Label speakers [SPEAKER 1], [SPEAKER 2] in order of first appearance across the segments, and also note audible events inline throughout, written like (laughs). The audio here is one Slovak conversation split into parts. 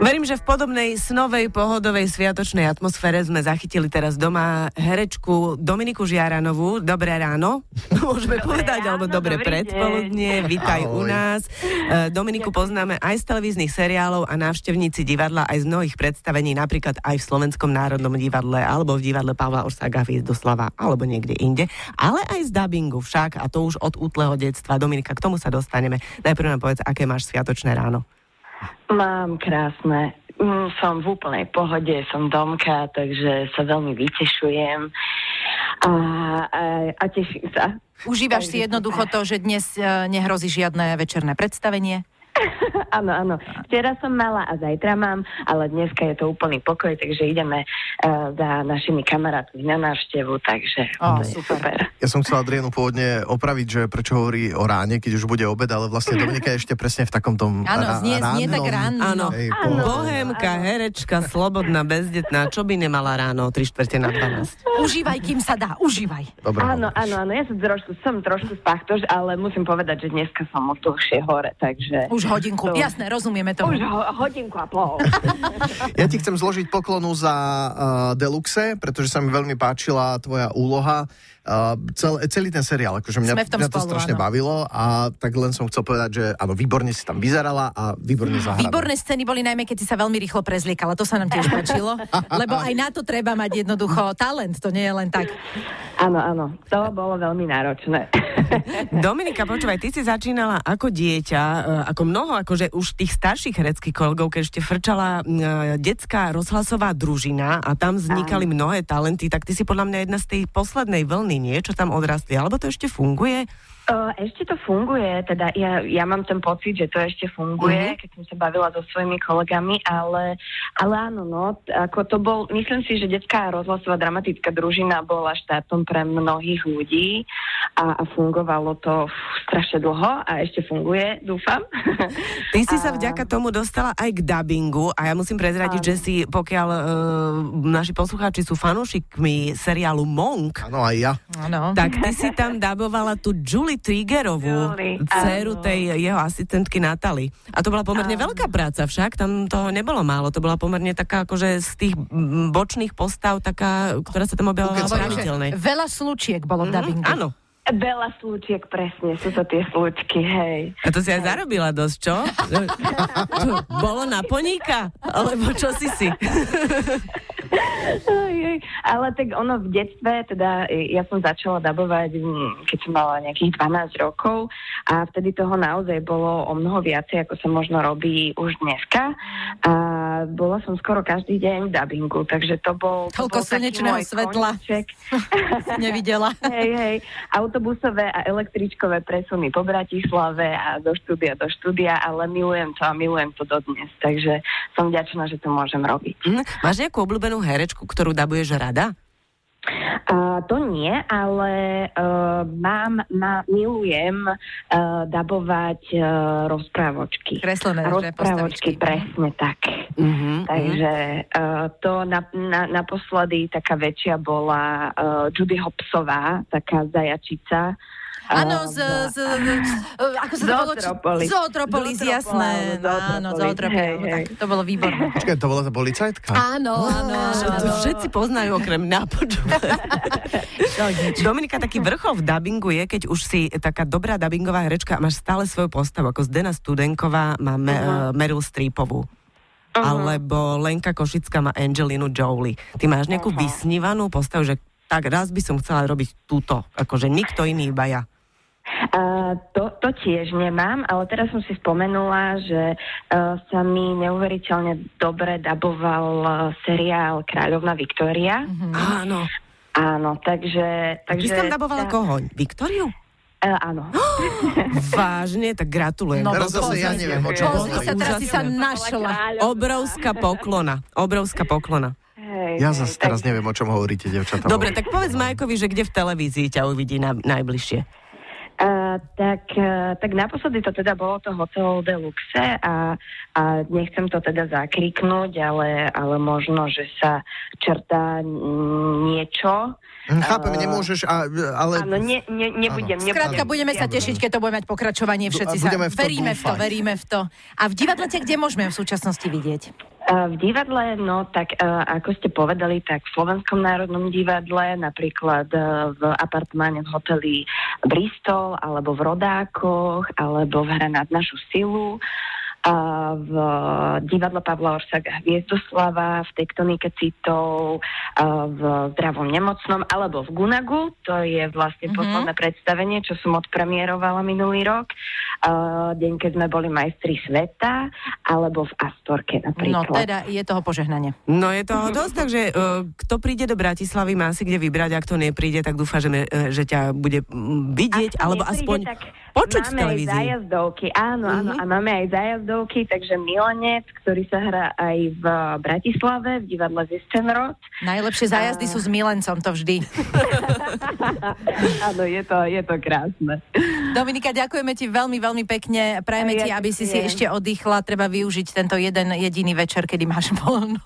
[SPEAKER 1] Verím, že v podobnej snovej, pohodovej, sviatočnej atmosfére sme zachytili teraz doma herečku Dominiku Žiaranovú. Dobré ráno, (laughs) môžeme
[SPEAKER 2] dobré
[SPEAKER 1] povedať,
[SPEAKER 2] ráno,
[SPEAKER 1] alebo dobré
[SPEAKER 2] dobrý
[SPEAKER 1] predpoludnie. Vítaj u
[SPEAKER 3] Ahoj.
[SPEAKER 1] nás. E, Dominiku poznáme aj z televíznych seriálov a návštevníci divadla aj z mnohých predstavení, napríklad aj v Slovenskom národnom divadle, alebo v divadle Pavla Orsaga Doslava, alebo niekde inde, ale aj z dubbingu však, a to už od útleho detstva. Dominika, k tomu sa dostaneme. Najprv nám povedz, aké máš sviatočné ráno.
[SPEAKER 2] Mám krásne. Mm, Som v úplnej pohode, som domka, takže sa veľmi vytešujem a, a, a teším sa.
[SPEAKER 4] Užívaš si jednoducho to, že dnes e, nehrozí žiadne večerné predstavenie? (laughs)
[SPEAKER 2] Áno, áno. Včera som mala a zajtra mám, ale dneska je to úplný pokoj, takže ideme uh, za našimi kamarátmi na návštevu, takže je
[SPEAKER 4] super.
[SPEAKER 2] super.
[SPEAKER 3] Ja som chcel Adrienu pôvodne opraviť, že prečo hovorí o ráne, keď už bude obed, ale vlastne Dominika je ešte presne v takom tom
[SPEAKER 4] Áno,
[SPEAKER 3] ra-
[SPEAKER 4] znie, znie tak ráno.
[SPEAKER 1] Áno.
[SPEAKER 3] Hej,
[SPEAKER 2] Áno.
[SPEAKER 1] Bohémka, herečka, slobodná, bezdetná, čo by nemala ráno o 3 štvrte na 12?
[SPEAKER 4] Užívaj, kým sa dá, užívaj.
[SPEAKER 3] Dobre,
[SPEAKER 2] Áno, áno, áno, ja som trošku, som trošku spachtož, ale musím povedať, že dneska som už dlhšie hore, takže...
[SPEAKER 4] Už hodinku,
[SPEAKER 2] To-
[SPEAKER 4] jasné, rozumieme tomu.
[SPEAKER 2] Už ho, hodinku a pol. (laughs)
[SPEAKER 3] Ja ti chcem zložiť poklonu za uh, Deluxe, pretože sa mi veľmi páčila tvoja úloha. Uh, cel, celý ten seriál, akože mňa,
[SPEAKER 4] Sme v tom
[SPEAKER 3] mňa to
[SPEAKER 4] spolu,
[SPEAKER 3] strašne
[SPEAKER 4] áno.
[SPEAKER 3] bavilo a tak len som chcel povedať, že áno, výborne si tam vyzerala a výborne zahrala.
[SPEAKER 4] Výborné scény boli najmä, keď si sa veľmi rýchlo prezliekala, to sa nám tiež páčilo, lebo aj na to treba mať jednoducho talent, to nie je len tak.
[SPEAKER 2] Áno, áno, to bolo veľmi náročné. (laughs)
[SPEAKER 1] Dominika, počúvaj, ty si začínala ako dieťa, e, ako mnoho, akože už tých starších hereckých kolegov, keď ešte frčala e, detská rozhlasová družina a tam vznikali mnohé talenty, tak ty si podľa mňa jedna z tej poslednej vlny, nie? Čo tam odrastli, alebo to ešte funguje?
[SPEAKER 2] Ešte to funguje, teda ja, ja mám ten pocit, že to ešte funguje,
[SPEAKER 1] Mhm.
[SPEAKER 2] mm-hmm. keď som sa bavila so svojimi kolegami, ale, ale áno, no, ako to bol, myslím si, že detská rozhlasová dramatická družina bola štátom pre mnohých ľudí a, a fungovalo to strašne dlho a ešte funguje, dúfam.
[SPEAKER 1] Ty si sa
[SPEAKER 2] A-
[SPEAKER 1] vďaka tomu dostala aj k dubbingu a ja musím prezradiť,
[SPEAKER 2] Áno.
[SPEAKER 1] že si, pokiaľ uh, naši poslucháči sú fanúšikmi seriálu Monk,
[SPEAKER 3] Áno, aj ja.
[SPEAKER 4] Áno.
[SPEAKER 1] tak ty si tam dabovala tú Julie Triggerovú,
[SPEAKER 2] Julie,
[SPEAKER 1] dceru tej jeho asistentky Natali. A to bola pomerne
[SPEAKER 2] Áno.
[SPEAKER 1] veľká práca však, tam toho nebolo málo, to bola pomerne taká akože z tých mm, bočných postav taká, ktorá sa tam
[SPEAKER 3] Ukecala.
[SPEAKER 1] pravidelnej.
[SPEAKER 4] Veľa slučiek bolo v dubbingu.
[SPEAKER 1] Mhm, Áno.
[SPEAKER 2] Veľa slúčiek, presne, sú to tie slúčky, hej.
[SPEAKER 1] A to si aj zarobila dosť, čo? (laughs) To Bolo na poníka? Alebo čo si si? (laughs)
[SPEAKER 2] Ale tak ono v detstve, teda ja som začala dabovať, mm, keď som mala nejakých 12 rokov a vtedy toho naozaj bolo o mnoho viacej, ako sa možno robí už dneska. A bola som skoro každý deň v dabingu, takže to bol... To
[SPEAKER 4] Toľko
[SPEAKER 2] bol taký
[SPEAKER 4] slnečného svetla. (laughs) Nevidela. (laughs)
[SPEAKER 2] Hej, hej, autobusové a električkové presuny po Bratislave a do štúdia do štúdia, ale milujem to a milujem to dodnes, takže som vďačná, že to môžem robiť.
[SPEAKER 1] Hm? Máš nejakú obľúbenú herečku, ktorú dabuješ rada?
[SPEAKER 2] Uh, to nie, ale uh, mám, má, milujem uh, dabovať uh, rozprávočky.
[SPEAKER 4] Kreslené
[SPEAKER 2] rozprávočky,
[SPEAKER 4] postavičky.
[SPEAKER 2] presne tak.
[SPEAKER 1] Mhm,
[SPEAKER 2] Takže uh, to na, na, naposledy taká väčšia bola uh, Judy Hopsová, taká zajačica.
[SPEAKER 4] Áno, z, z, ako sa to bolo?
[SPEAKER 2] Zootropolis.
[SPEAKER 4] Zootropolis,
[SPEAKER 2] Zootropolis,
[SPEAKER 4] jasné.
[SPEAKER 2] áno, Zootropolis,
[SPEAKER 4] zootropolis.
[SPEAKER 2] hej,
[SPEAKER 4] To bolo výborné.
[SPEAKER 3] Počkaj, to bola tá policajtka?
[SPEAKER 4] Áno, áno,
[SPEAKER 1] všetci poznajú okrem počúvaj. Dominika, taký vrchol v dabingu je, keď už si taká dobrá dabingová herečka a máš stále svoju postavu, ako Zdena Studenková má me, uh Meryl Streepovú. Alebo Lenka Košická má Angelinu Jolie. Ty máš nejakú
[SPEAKER 2] Mhm.
[SPEAKER 1] vysnívanú postavu, že tak raz by som chcela robiť túto, akože nikto iný, iba ja.
[SPEAKER 2] Uh, to, to tiež nemám, ale teraz som si spomenula, že uh, sa mi neuveriteľne dobre daboval uh, seriál Kráľovna Viktória.
[SPEAKER 4] Mhm.
[SPEAKER 1] Áno.
[SPEAKER 2] Áno, takže...
[SPEAKER 1] Ty
[SPEAKER 2] takže
[SPEAKER 1] si tam dabovala
[SPEAKER 2] tá-
[SPEAKER 1] koho? Viktoriu?
[SPEAKER 2] Uh, áno. (gasps)
[SPEAKER 1] Vážne, tak gratulujem.
[SPEAKER 4] No,
[SPEAKER 3] Teraz zase ja neviem, o čom
[SPEAKER 4] sa, teraz si sa našla.
[SPEAKER 1] Obrovská poklona. Obrovská poklona.
[SPEAKER 3] Ja zase teraz
[SPEAKER 2] tak-
[SPEAKER 3] neviem, o čom hovoríte, devčatá.
[SPEAKER 1] Dobre, tak povedz Majkovi, že kde v televízii ťa uvidí na, najbližšie.
[SPEAKER 2] Uh, tak, uh, tak naposledy to teda bolo to Hotel Deluxe a, a nechcem to teda zakriknúť, ale, ale možno, že sa črtá niečo.
[SPEAKER 3] Hm, chápem, uh, nemôžeš, a, ale...
[SPEAKER 2] Áno, ne, ne, nebudem, nebudem.
[SPEAKER 4] Skrátka, budeme sa tešiť, keď to bude mať pokračovanie, všetci sa
[SPEAKER 3] v to
[SPEAKER 4] veríme v to, veríme v to. A v divadle kde môžeme v súčasnosti vidieť?
[SPEAKER 2] V divadle, no tak ako ste povedali, tak v Slovenskom národnom divadle, napríklad v apartmáne v hoteli Bristol, alebo v Rodákoch, alebo v Hra nad našu silu v divadle Pavla Orsaga Hviezdoslava, v Tektonike citov, v Zdravom nemocnom, alebo v Gunagu, to je vlastne mm-hmm. posledné predstavenie, čo som odpremierovala minulý rok, deň, keď sme boli majstri sveta, alebo v Astorke napríklad.
[SPEAKER 4] No teda je toho požehnanie.
[SPEAKER 1] No je toho (laughs) dosť, takže uh, kto príde do Bratislavy, má si kde vybrať, ak to nepríde, tak dúfa, že, že ťa bude vidieť, ak alebo nepríde, aspoň počuť
[SPEAKER 2] máme v televízii. aj zájazdovky, áno, mm-hmm. áno, a máme aj zájazdovky takže Milanec, ktorý sa hrá aj v Bratislave, v divadle Zistenrod.
[SPEAKER 4] Najlepšie zájazdy a... sú s Milencom, to vždy. (laughs)
[SPEAKER 2] Áno, je to, je to krásne.
[SPEAKER 4] Dominika, ďakujeme ti veľmi, veľmi pekne. Prajeme ja ti, aby si si ešte oddychla. Treba využiť tento jeden jediný večer, kedy máš voľno.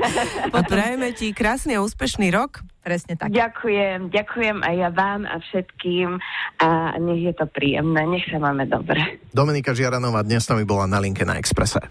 [SPEAKER 4] (laughs)
[SPEAKER 1] prajeme ti krásny a úspešný rok.
[SPEAKER 4] Presne tak.
[SPEAKER 2] Ďakujem, ďakujem aj ja vám a všetkým a nech je to príjemné, nech sa máme dobre.
[SPEAKER 3] Dominika Žiaranová dnes s nami bola na linke na Exprese.